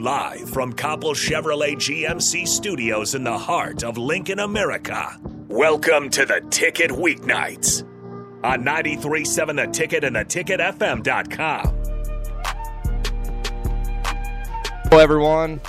Live from Copple Chevrolet GMC studios in the heart of Lincoln, America. Welcome to the Ticket Weeknights on 93.7 The Ticket and the theticketfm.com. Hello, everyone.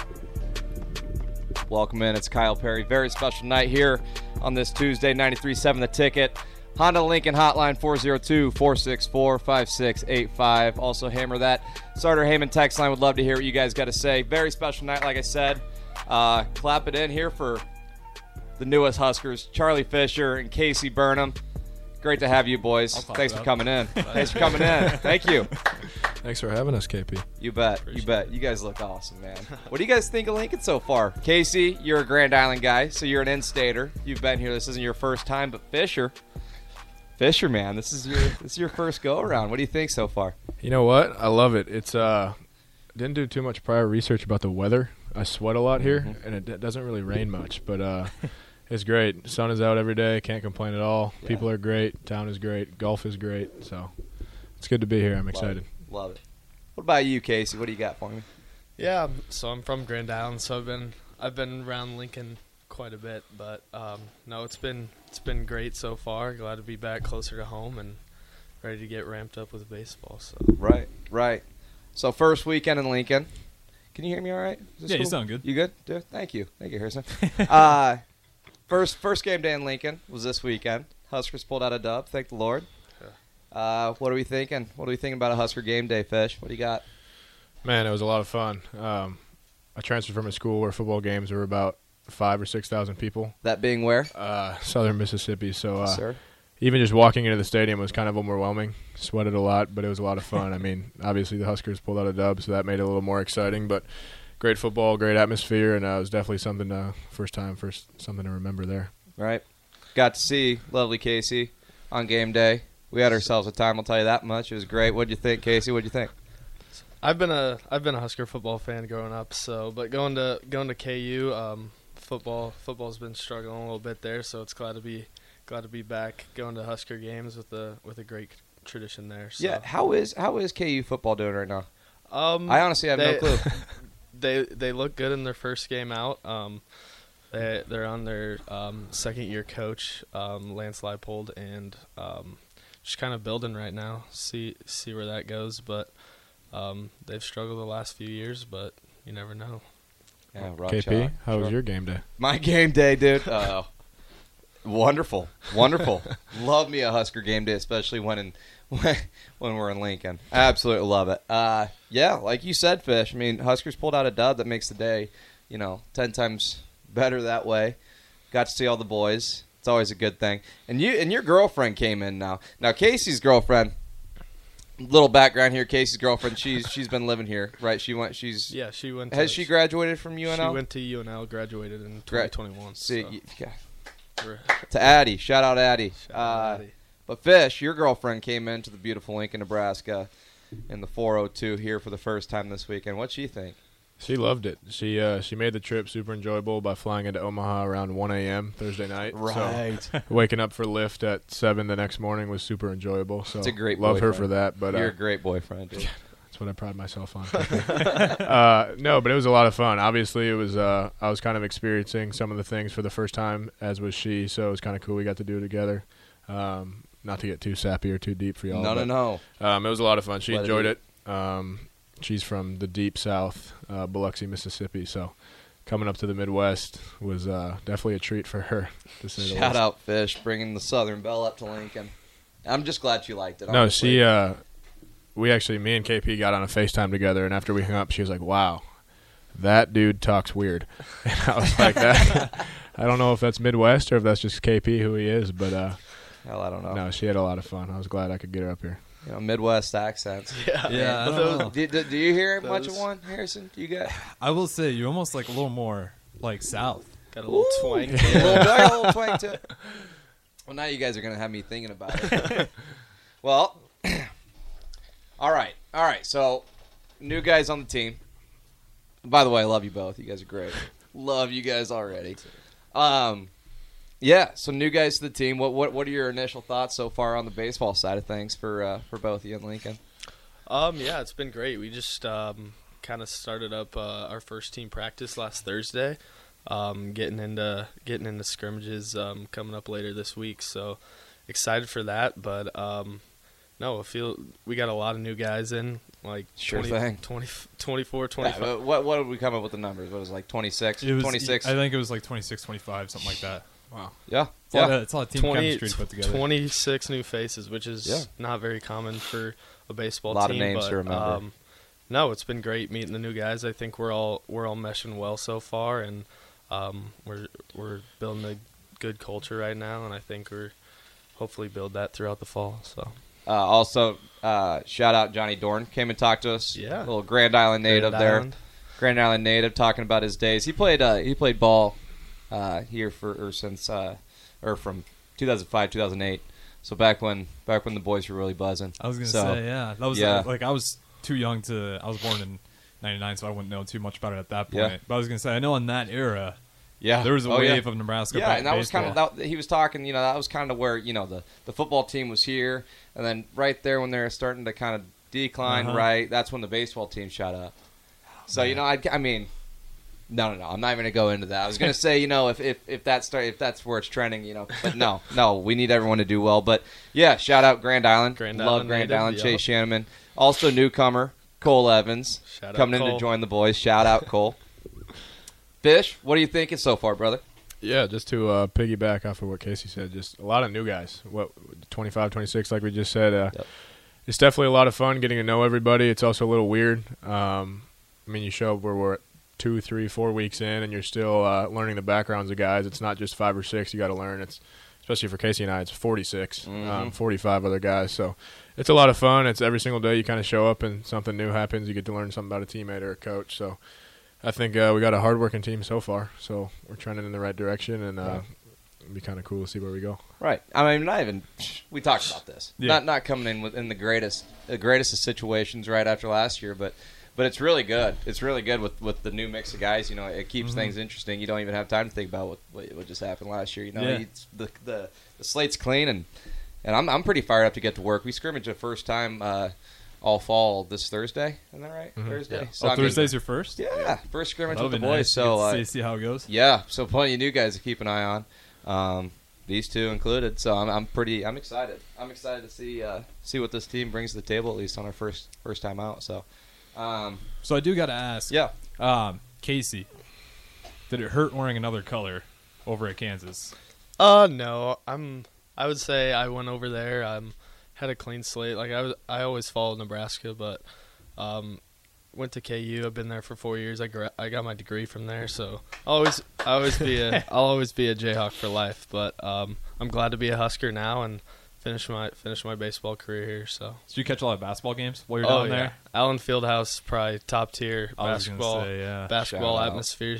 Welcome in. It's Kyle Perry. Very special night here on this Tuesday, 93.7 The Ticket. Honda Lincoln Hotline 402 464 5685. Also, hammer that starter Heyman text line. Would love to hear what you guys got to say. Very special night, like I said. Uh, clap it in here for the newest Huskers, Charlie Fischer and Casey Burnham. Great to have you boys. Thanks for coming in. Thanks for coming in. Thank you. Thanks for having us, KP. You bet. you bet. You guys look awesome, man. what do you guys think of Lincoln so far? Casey, you're a Grand Island guy, so you're an in-stater. You've been here. This isn't your first time, but Fischer, Fischer, man, this is your this is your first go around. What do you think so far? You know what? I love it. It's uh, didn't do too much prior research about the weather. I sweat a lot here, and it, it doesn't really rain much, but uh, it's great. Sun is out every day. Can't complain at all. Yeah. People are great. Town is great. Golf is great. So it's good to be here. I'm excited. Love it. What about you, Casey? What do you got for me? Yeah, so I'm from Grand Island, so I've been I've been around Lincoln quite a bit, but um, no, it's been it's been great so far. Glad to be back closer to home and ready to get ramped up with baseball. So Right, right. So first weekend in Lincoln. Can you hear me all right? Is this Yeah, you sound good. You good? Dude, thank you. Thank you, Harrison. uh, first first game day in Lincoln was this weekend. Huskers pulled out a dub. Thank the Lord. Uh, what are we thinking? What are we thinking about a Husker game day, Fish? What do you got? Man, it was a lot of fun. Um, I transferred from a school where football games were about five or six thousand people. That being where? Uh, Southern Mississippi. So uh, Sir. even just walking into the stadium was kind of overwhelming. Sweated a lot, but it was a lot of fun. I mean, obviously the Huskers pulled out a dub, so that made it a little more exciting. But great football, great atmosphere, and uh, it was definitely something uh, first time, first something to remember there. Right. Got to see lovely Casey on game day. We had ourselves a time. I'll tell you that much. It was great. What'd you think, Casey? What'd you think? I've been a I've been a Husker football fan growing up. So, but going to going to KU, um, football football's been struggling a little bit there. So it's glad to be glad to be back going to Husker games with a with a great tradition there. So. Yeah. How is how is KU football doing right now? Um, I honestly have no clue. they they look good in their first game out. Um, they they're on their um, second year coach um, Lance Leipold and um, just kind of building right now. See see where that goes, but um, they've struggled the last few years, but you never know. Yeah, rock KP, chalk. how was your game day? My game day, dude. Oh, wonderful, wonderful. love me a Husker game day, especially when in when, when we're in Lincoln. Absolutely love it. Uh, yeah, like you said, Fish. I mean, Huskers pulled out a dub that makes the day, you know, ten times better that way. Got to see all the boys. It's always a good thing. And you and your girlfriend came in now. Now Casey's girlfriend. Little background here. Casey's girlfriend. She's she's been living here, right? She went. She's Yeah, she went. has she graduated from UNL? She went to UNL, graduated in Gra- 2021. See, so yeah. to Addie. Shout out Addie. shout out Uh, Addie. but Fish, your girlfriend came into the beautiful Lincoln, Nebraska, in the 402 here for the first time this weekend. What'd she think? She loved it. She uh, she made the trip super enjoyable by flying into Omaha around 1 a.m. Thursday night. So waking up for lift at seven the next morning was super enjoyable. So It's a great love her for that. But You're uh, a great boyfriend. Dude. That's what I pride myself on. uh, no, but it was a lot of fun. Obviously, it was. Uh, I was kind of experiencing some of the things for the first time, as was she. So it was kind of cool. We got to do it together. Um, not to get too sappy or too deep for y'all. no, no, but, no. Um, it was a lot of fun. She Let enjoyed eat. it. Um, she's from the deep south, uh, Biloxi, Mississippi. So coming up to the Midwest was uh, definitely a treat for her. To say Shout out Fish, bringing the Southern Belle up to Lincoln. I'm just glad she liked it. No, honestly. she. Uh, we actually, me and KP got on a FaceTime together, and after we hung up, she was like, "Wow, that dude talks weird." And I was like, "That." I don't know if that's Midwest or if that's just KP who he is, but uh, Hell, I don't know. no, she had a lot of fun. I was glad I could get her up here. You know, Midwest accents. yeah, Yeah, I don't those- know. Do, do, do you hear much of one, Harrison? Do you get I will say you're almost like a little more like south. got a little Ooh. twang. a little, a little twang to it? Well, now you guys are gonna have me thinking about it. well, all right, all right. So, new guys on the team. By the way, I love you both. You guys are great. love you guys already. Um, yeah. So, new guys to the team. What what what are your initial thoughts so far on the baseball side of things for uh, for both you and Lincoln? Um, yeah, it's been great. We just um, kind of started up uh, our first team practice last Thursday. Um, getting into getting into scrimmages um, coming up later this week, so excited for that. But um, no, I feel we got a lot of new guys in, like Sure 20, thing. 20 24, 25. but what what did we come up with the numbers? What was it, like 26? It was, 26. I think it was like 26, 25, something like that. Wow. yeah. It's, a, lot Yeah. of, it's a lot of team 20, chemistry to put together. 26 new faces, which is Yeah. not very common for a baseball team. A Lot of team. names but, to remember. Um, no, it's been great meeting the new guys. I think we're all we're all meshing well so far, and um, we're we're building a good culture right now, and I think we're hopefully build that throughout the fall. So Uh, also, uh, shout out Johnny Dorn came and talked to us. Yeah. little Grand Island native Grand there. Island. Grand Island native talking about his days. He played uh, he played ball uh, here for or since uh, or from 2005 2008. So back when back when the boys were really buzzing. I was gonna So, say, yeah, that was yeah. uh, like I was too young to. I was born in '99, so I wouldn't know too much about it at that point. Yeah. But I was gonna say, I know in that era, Yeah, there was a Oh, yeah. wave of Nebraska. Yeah, and that was kind of that, he was talking. You know, that was kind of where you know the the football team was here, and then right there when they're starting to kind of decline, Uh-huh. right, that's when the baseball team shot up. So you know, I, I mean, no, no, no, I'm not even gonna go into that. I was gonna say, you know, if if if that start if that's where it's trending, you know, but no, no, we need everyone to do well. But yeah, shout out Grand Island, Grand love Island Grand native, Island, yup. Chase Schanaman, also newcomer Cole Evans Shout out coming in to join the boys. Shout out Cole. Fish, what are you thinking so far, brother? Yeah, just to uh, piggyback off of what Casey said, just a lot of new guys. What 25, 26, like we just said. Uh, Yep. It's definitely a lot of fun getting to know everybody. It's also a little weird. Um, I mean, you show up where we're at two, three, four weeks in, and you're still uh, learning the backgrounds of guys. It's not just five or six. You got to learn. It's especially for Casey and I. It's 46, um, Mhm. 45 other guys. So it's a lot of fun. It's every single day you kind of show up and something new happens. You get to learn something about a teammate or a coach. So I think uh, we got a hardworking team so far. So we're trending in the right direction, and uh, it'd be kind of cool to see where we go. Right. I mean, not even. We talked about this. Yeah. Not not coming in within the greatest the greatest of situations right after last year, but but it's really good. It's really good with, with the new mix of guys. You know, it keeps Mhm. things interesting. You don't even have time to think about what what, what just happened last year. You know, Yeah. the, the the slate's clean and and I'm I'm pretty fired up to get to work. We scrimmage the first time uh, all fall this Thursday. Isn't that right? Mhm. Thursday. Yeah. So, oh, I mean, Thursday's your first. yeah, first scrimmage That'll with the boys. nice. So uh, see, see how it goes. yeah, so plenty of new guys to keep an eye on. Um, these two included. So I'm, I'm pretty. I'm excited. I'm excited to see uh, see what this team brings to the table at least on our first first time out. So, um, So I do got to ask. yeah. Um, Casey, did it hurt wearing another color over at Kansas? Uh no, I'm. I would say I went over there. Um, had a clean slate. Like I was, I always followed Nebraska, but um, went to KU. I've been there for four years. I gra- I got my degree from there, so I'll always I always be a I'll always be a Jayhawk for life. But um, I'm glad to be a Husker now and finish my finish my baseball career here. So Did you catch a lot of basketball games while you're oh down yeah, there? Allen Fieldhouse probably top tier basketball say, yeah. basketball Shout out. atmosphere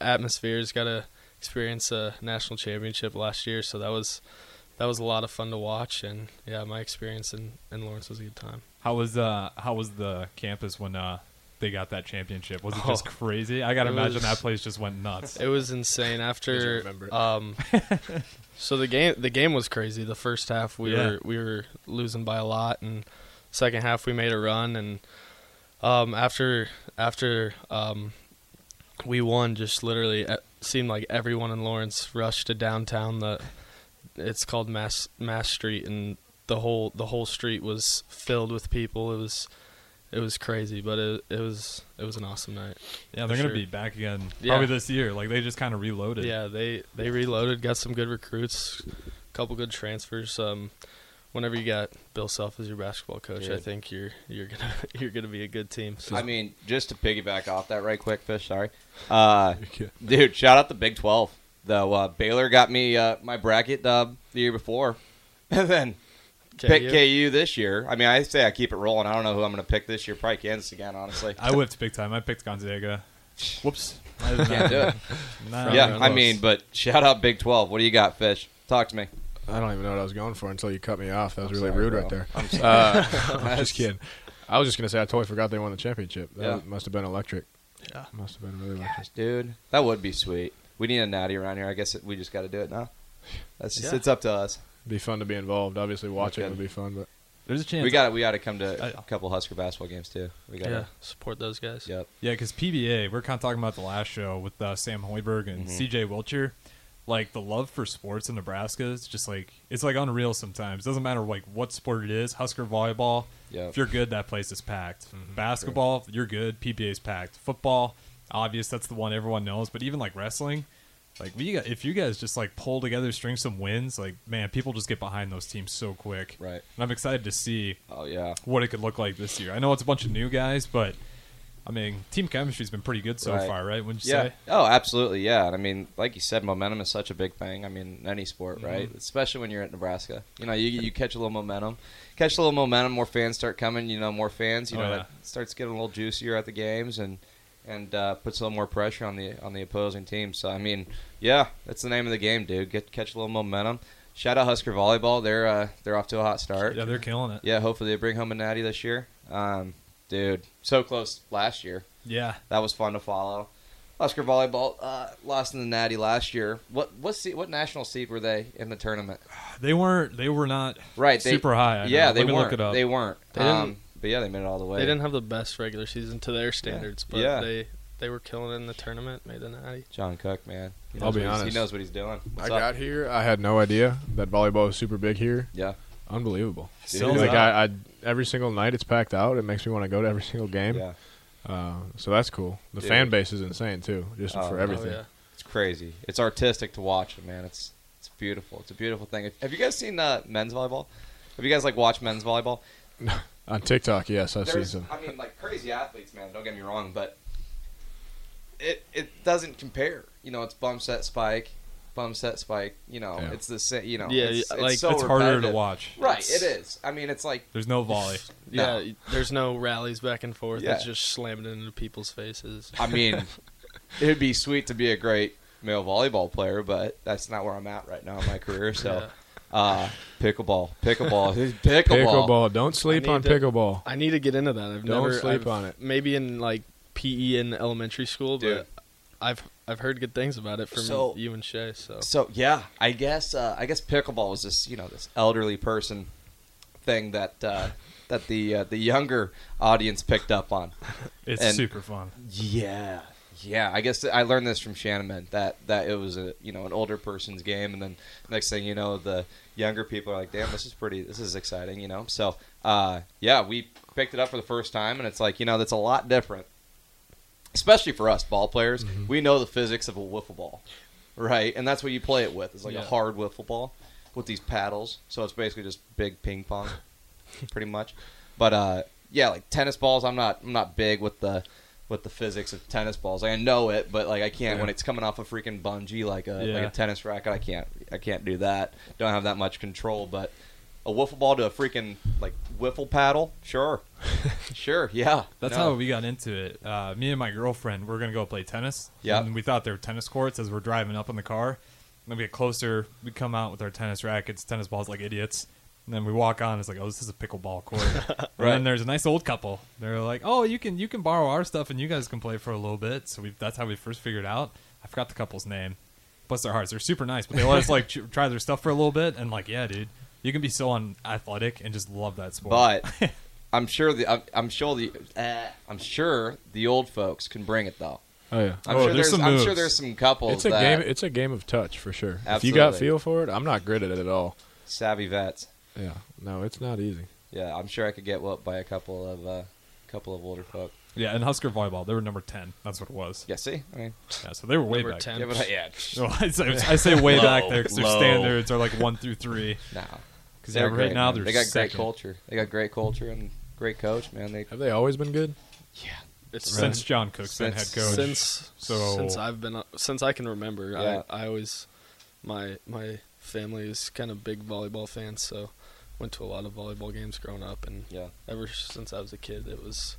atmosphere's got to experience a national championship last year so that was that was a lot of fun to watch and yeah my experience in, in lawrence was a good time How was uh how was the campus when uh they got that championship? Was it just Oh. crazy? I gotta imagine was- that place just went nuts. it was insane after um so the game the game was crazy the first half we Yeah. were we were losing by a lot and second half we made a run and um after after um we won just literally it seemed like everyone in Lawrence rushed to downtown the it's called Mass Mass Street and the whole the whole street was filled with people it was it was crazy but it it was it was an awesome night yeah, they're gonna be back again Yeah. probably this year. Like they just kind of reloaded. Yeah, they they reloaded, got some good recruits, a couple good transfers. Um, whenever you got Bill Self as your basketball coach, I think you're you're gonna you're gonna be a good team. So. I mean, just to piggyback off that right quick, fish. Sorry, uh, dude. Shout out the Big Twelve. Though uh, Baylor got me uh, my bracket dub the year before, and then pick KU? KU this year. I mean, I say I keep it rolling. I don't know who I'm going to pick this year. Probably Kansas again, honestly. I whipped big time. I picked Gonzaga. Whoops. I Can't do it. Not yeah, I mean, but shout out Big Twelve. What do you got, Fish? Talk to me. I don't even know what I was going for until you cut me off. That was I'm really sorry, rude bro. right there. I'm sorry. Uh, I'm just kidding. I was just gonna say I totally forgot they won the championship. That Yeah. must have been electric. Yeah. Must have been really electric. Dude, that would be sweet. We need a natty around here. I guess we just got to do it now. That's just, Yeah. it's up to us. It'd be fun to be involved. Obviously, watching Okay. would be fun, but There's a chance. We got we got to come to a couple Husker basketball games too. We got Yeah, support those guys. Yep. Yeah, because PBA, we're kind of talking about the last show with uh, Sam Hoiberg and Mhm. CJ Wilcher. Like the love for sports in Nebraska is just like it's like unreal. Sometimes doesn't matter like what sport it is. Husker volleyball, Yep. if you're good, that place is packed. Basketball, if you're good, PBA is packed. Football, obvious, that's the one everyone knows. But even like wrestling, like we if you guys just like pull together, string some wins, like man, people just get behind those teams so quick. Right. And I'm excited to see Oh yeah. what it could look like this year. I know it's a bunch of new guys, but I mean, team chemistry's been pretty good so Right. far, right? Wouldn't you Yeah. say? Oh, absolutely. Yeah. And I mean, like you said, momentum is such a big thing. I mean, in any sport, Mm-hmm. right? Especially when you're at Nebraska. You know, you you catch a little momentum, catch a little momentum. More fans start coming. You know, more fans. You Oh, know, yeah. that starts getting a little juicier at the games and and uh, puts a little more pressure on the on the opposing team. So I mean, yeah, that's the name of the game, dude. Get catch a little momentum. Shout out Husker volleyball. They're uh, they're off to a hot start. Yeah, they're killing it. Yeah, hopefully they bring home a natty this year. Um, dude, so close last year. Yeah. That was fun to follow. Husker volleyball uh, lost in the Natty last year. What what seed, what national seed were they in the tournament? They weren't. They were not Right, they, super high. I yeah, know. they Let weren't. look it up. They weren't. They um, but yeah, they made it all the way. They didn't have the best regular season to their standards, but Yeah. they they were killing it in the tournament, made the natty. John Cook, man. I'll be honest. He knows what he's doing. I up? got here. I had no idea that volleyball was super big here. Yeah. Unbelievable. Sells like out. I, I, every single night it's packed out. It makes me want to go to every single game. Yeah. Uh, so that's cool. The Dude. fan base is insane too, just Oh, for everything. Oh yeah. It's crazy. It's artistic to watch, it, man. It's it's beautiful. It's a beautiful thing. Have you guys seen uh, men's volleyball? Have you guys like watched men's volleyball? On TikTok, yes, I've seen some. I mean, like crazy athletes, man. Don't get me wrong, but it it doesn't compare. You know, it's bum set spike, bum set spike. You know, Yeah. it's the same. You know, Yeah, it's, like, it's so it's harder to watch. Right, It's- it is. I mean, it's like There's no volley. No. Yeah, there's no rallies back and forth. Yeah. It's just slamming it into people's faces. I mean, it'd be sweet to be a great male volleyball player, but that's not where I'm at right now in my career. So, uh, pickleball, pickleball, pickleball. Pickleball. Don't sleep on to- pickleball. I need to get into that. I've Don't never sleep I've- on it. Maybe in like PE in elementary school, Dude. but I've I've heard good things about it from So- you and Shay. So So yeah, I guess uh, I guess pickleball was this you know this elderly person thing that uh, that the uh, the younger audience picked up on. It's And- super fun. Yeah, yeah. I guess I learned this from Shannon that that it was a you know an older person's game, and then next thing you know, the younger people are like, "Damn, this is pretty. This is exciting," you know. So uh, yeah, we picked it up for the first time, and it's like you know that's a lot different, especially for us ball players. We know the physics of a wiffle ball, right? And that's what you play it with. It's like a hard wiffle ball with these paddles. So it's basically just big ping pong, pretty much. But uh, yeah, like tennis balls, I'm not I'm not big with the with the physics of tennis balls. Like, I know it, but like I can't Yeah. when it's coming off a freaking bungee like a like a tennis racket. I can't I can't do that. Don't have that much control. But a wiffle ball to a freaking like wiffle paddle, sure, sure, yeah. That's No. how we got into it. Uh, me and my girlfriend, we're gonna go play tennis. Yeah. And we thought they were tennis courts as we're driving up in the car. And then we get closer, we come out with our tennis rackets, tennis balls like idiots. And then we walk on. It's like, oh, this is a pickleball court. And then there's a nice old couple. They're like, oh, you can you can borrow our stuff and you guys can play for a little bit. So we that's how we first figured out. I forgot the couple's name. Bless their hearts. They're super nice, but they let us like ch- try their stuff for a little bit. And like, yeah, dude, you can be so unathletic and just love that sport. But I'm sure the I'm, I'm sure the uh, I'm sure the old folks can bring it though. Oh yeah. I'm Oh, sure there's there's, some I'm sure moves. there's some couples It's a that game. It's a game of touch for sure. If you got Absolutely. feel for it, I'm not great at it at all. savvy vets. Yeah. No, it's not easy. Yeah, I'm sure I could get whooped by a couple of uh, couple of older folk. yeah, and Husker volleyball, they were number ten. That's what it was. Yeah, see, I mean, Yeah, so they were way Number back. 10. yeah, but, yeah, Well, I say, I say way back there because their low. standards are like one through three. nah. Because They're right great, now man. they're they got second. great culture. They got great culture and great coach, man. They Have they always been good? yeah, it's since John Cook's been head coach. since So- since I've been since I can remember, Yeah. I I always my my family is kind of big volleyball fans, so went to a lot of volleyball games growing up, and yeah, ever since I was a kid, it was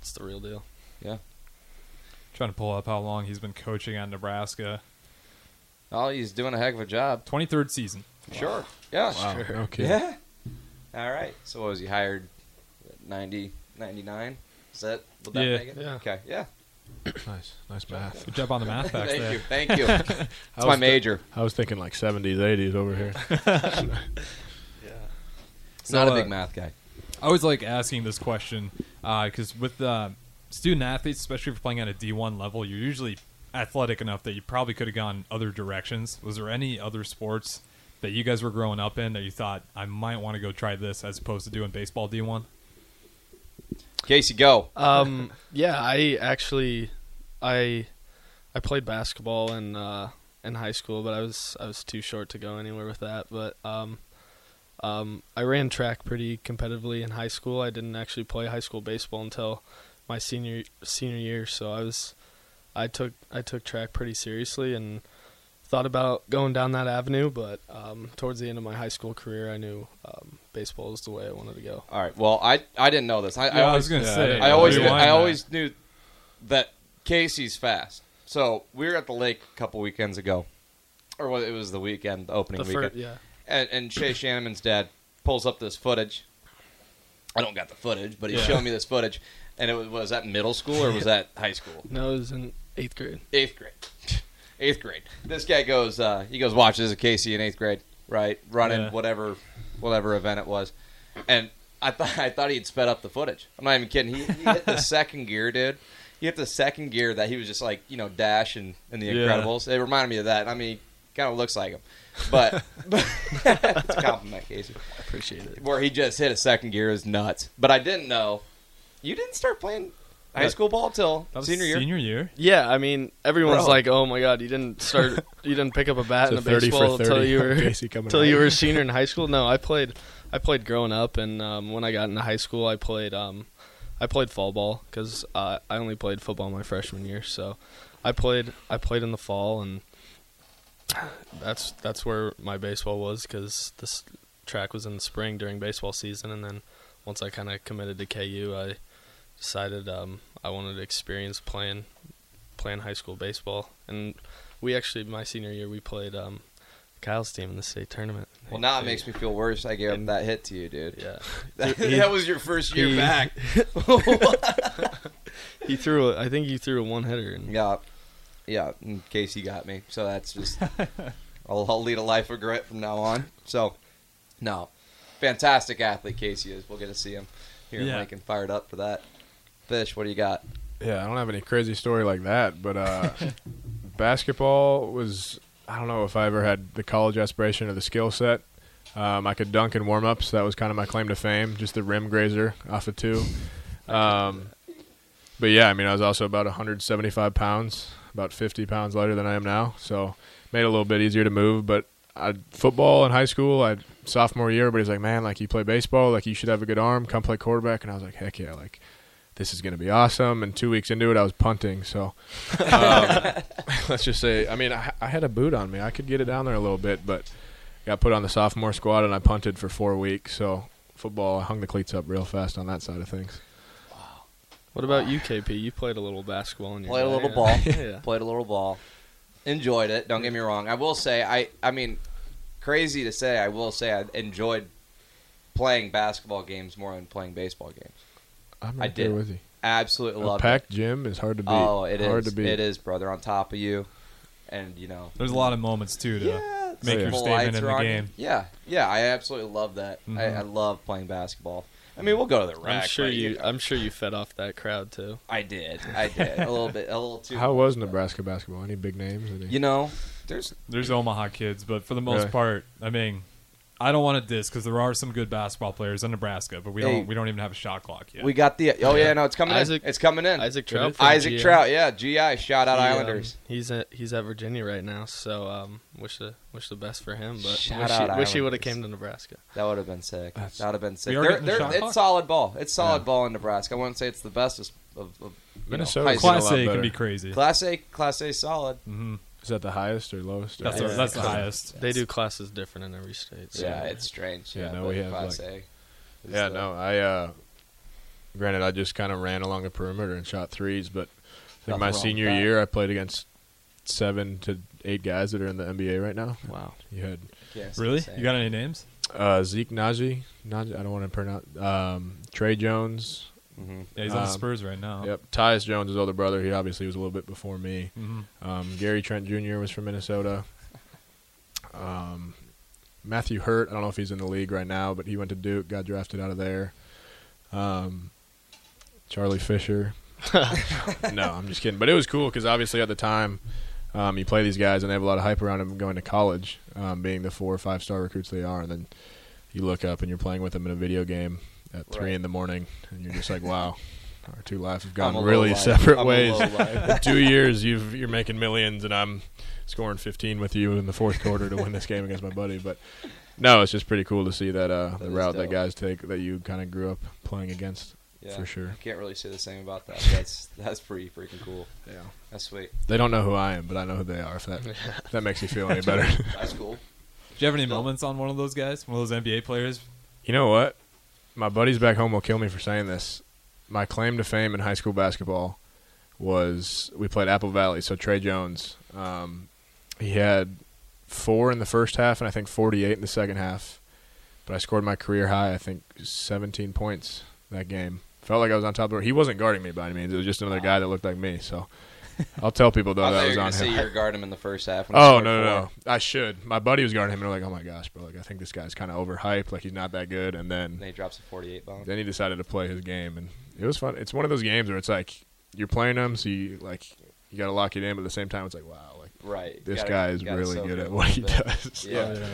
it's the real deal. Yeah. Trying to pull up how long he's been coaching at Nebraska. oh, he's doing a heck of a job. Twenty third season. Sure, yeah, Wow. Sure. No kidding. yeah. All right. So, what was he hired? 90, 99? Is that? Would that Yeah. make it? Yeah. Okay. Yeah. Nice. Nice math. Good job on the math back thank there. you. Thank you. That's my was thi- major. I was thinking like 70s, 80s over here. Yeah. Not So, a big uh, math guy. I always like asking this question because with uh, student athletes, especially if you're playing at a D1 level, you're usually athletic enough that you probably could have gone other directions. Was there any other sports that you guys were growing up in that you thought I might want to go try this as opposed to doing baseball D1? Casey, go. Um, yeah, I actually, I, I played basketball in uh, in high school, but I was I was too short to go anywhere with that. But um, um, I ran track pretty competitively in high school. I didn't actually play high school baseball until my senior senior year, so I was, I took I took track pretty seriously and thought about going down that avenue. But um, towards the end of my high school career, I knew um, baseball was the way I wanted to go. All right. Well, I I didn't know this. I, I Yeah, I always was gonna yeah, say. I always rewind I always knew that Casey's fast. So we were at the lake a couple weekends ago, or what? It was the weekend, the opening The weekend, fir- yeah. and, and Shay Schanaman's dad pulls up this footage. I don't got the footage, but he's Yeah. showing me this footage, and it was was that middle school or was that high school? No, it was in eighth grade. Eighth grade. Eighth grade. This guy goes. Uh, he goes watches a Casey in eighth grade, right? Running Yeah. whatever, whatever event it was, and I thought I thought he'd sped up the footage. I'm not even kidding. He, he hit the second gear, dude. He hit the second gear that he was just like you know Dash and, and the Yeah. Incredibles. It reminded me of that. I mean, kind of looks like him, but, but it's a compliment, Casey. I appreciate it. Where he just hit a second gear is nuts. But I didn't know you didn't start playing high That- school ball till That was senior year. Senior year. Yeah, I mean, everyone's Bro. like, "Oh my god, you didn't start, you didn't pick up a bat It's in a a 30 for baseball 30 until you were Casey coming until out. you were a senior in high school." No, I played, I played growing up, and um, when I got into high school, I played, um, I played fall ball because uh, I only played football my freshman year, so I played, I played in the fall, and that's that's where my baseball was because this track was in the spring during baseball season, and then once I kind of committed to KU, I decided um, I wanted to experience playing playing high school baseball. And we actually, my senior year, we played um, Kyle's team in the state tournament. Well, now it makes me feel worse. I gave up And- that hit to you, dude. Yeah, That, He- that was your first year he- back. he threw. A, I think he threw a one hitter. And Yeah, yeah. In case he got me, so that's just. I'll, I'll lead a life of grit from now on. So, no, fantastic athlete Casey is. We'll get to see him here in Yeah. Lincoln. Fired up for that. Fish, what do you got? Yeah, I don't have any crazy story like that, but uh, basketball was. I don't know if I ever had the college aspiration or the skill set. Um, I could dunk in warm ups. That was kind of my claim to fame, just the rim grazer off of two. Um, but yeah, I mean, I was also about 175 pounds, about 50 pounds lighter than I am now. So made it a little bit easier to move. But I, football in high school, I sophomore year, everybody's like, man, like you play baseball, like you should have a good arm, come play quarterback. And I was like, heck yeah, like this is going to be awesome. And two weeks into it, I was punting. So um, let's just say, I mean, I, I had a boot on me. I could get it down there a little bit, but got put on the sophomore squad and I punted for four weeks. So football, I hung the cleats up real fast on that side of things. what about you, KP? You played a little basketball in your Played a little yeah. ball. yeah. Played a little ball. Enjoyed it. Don't get me wrong. I will say, I. I mean, crazy to say, I will say, I enjoyed playing basketball games more than playing baseball games. I'm I right there did. with you. Absolutely A love it. packed gym is hard to beat. Oh, it is. hard to beat. It is, brother. On top of you, and you know, There's a lot of moments too to yeah, make your the statement lights in are the on game. Yeah, yeah. I absolutely love that. I, Mhm. I love playing basketball. I mean, we'll go to the rack. I'm sure but you. know. I'm sure you fed off that crowd too. I did. I did a little bit. A little too. How was Nebraska basketball? Any big names? Any? You know, there's There's Omaha kids, but for the most Really? part, I mean, I don't want to diss because there are some good basketball players in Nebraska, but we Hey. don't we don't even have a shot clock yet. we got the. Oh yeah, no, it's coming Isaac- in. It's coming in. Isaac Traudt. from Isaac GM. Traudt, yeah, GI, shout out He, um, Islanders. he's at he's at Virginia right now, so um, wish the wish the best for him. But Shout wish, out he, wish he would have Islanders. came to Nebraska. That would have been sick. That's- That would have been sick. are They're- getting the they're- shot it's solid ball. It's solid Yeah. ball in Nebraska. I wouldn't say it's the best of, of, of you Minnesota's know, high a school. Class lot A can better. be crazy. Class A, Class A, solid. hmm Is that the highest or lowest? Or That's, Yeah. the, that's the Yeah. highest. They do classes different in every state. So. Yeah, it's strange. Yeah, Yeah, no, but we have, Class like- A. Yeah, the- no, I uh granted I just kind of ran along the perimeter and shot threes, but I think my senior year I played against seven to eight guys that are in the NBA right now. Wow. You had Yeah, Really? insane. You got any names? uh, Zeke Nnaji, Nnaji, I don't want to pronounce um, Tre Jones. Mhm. Yeah, he's on the Um, Spurs right now. Yep, Tyus Jones, his older brother. He obviously was a little bit before me. hmm Um, Gary Trent Jr. was from Minnesota. Um, Matthew Hurt, I don't know if he's in the league right now, but he went to Duke, got drafted out of there. Um, Charlie Fischer. no, I'm just kidding. But it was cool because obviously at the time, um, you play these guys and they have a lot of hype around them going to college, um, being the four or five star recruits they are, and then you look up and you're playing with them in a video game at three Right. in the morning, and you're just like, wow. Our two lives have gone really separate I'm ways. In two years, you've, you're making millions, and I'm scoring 15 with you in the fourth quarter to win this game against my buddy. But no, it's just pretty cool to see that uh, That the is route that guys take that you kind of grew up playing against. Yeah, For sure. Can't really say the same about that. That's that's pretty freaking cool. Yeah. That's sweet. They don't know who I am, but I know who they are. If that if that makes you feel any better. That's cool. Do you have any Still- moments on one of those guys, one of those NBA players? You know what? My buddies back home will kill me for saying this. My claim to fame in high school basketball was we played Apple Valley. So Tre Jones, um, he had four in the first half and I think 48 in the second half. But I scored my career high, I think 17 points that game. Felt like I was on top of it. He wasn't guarding me by any means. It was just another guy that looked like me. So I'll tell people though I that thought I you was on gonna say him. you were guarding him in the first half. When Oh no, no, no! I should. My buddy was guarding him, and they're like, "Oh my gosh, bro! Like, I think this guy's kind of overhyped. Like, he's not that good." And then And then he drops a 48 bomb. then he decided to play his game, and it was fun. It's one of those games where it's like you're playing him, so you like you got to lock it in, but at the same time, it's like, wow, like Right. this Gotta- guy is really good at what he little bit. does. Yeah.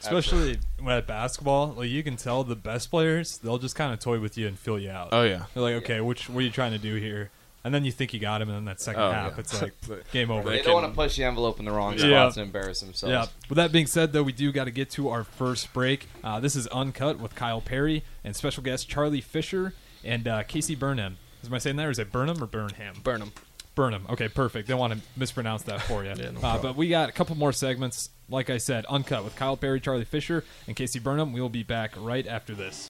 Especially when at basketball, like you can tell the best players, they'll just kind of toy with you and fill you out. Oh yeah. They're like, okay, which what are you trying to do here? And then you think you got him, and then that second Oh, half, yeah. it's like game over. They They don't want to push the envelope in the wrong Yeah. spots and embarrass themselves. Yeah. With that being said, though, we do got to get to our first break. Uh, this is Unkut with Kyle Perry and special guest Charlie Fischer and uh, Casey Burnham. Is I saying that, or is it Burnham or Burnham? Burnham. Burnham. Okay, perfect. Didn't want to mispronounce that for you. Yeah, no uh, but we got a couple more segments. Like I said, Unkut with Kyle Perry, Charlie Fischer, and Casey Burnham. We will be back right after this.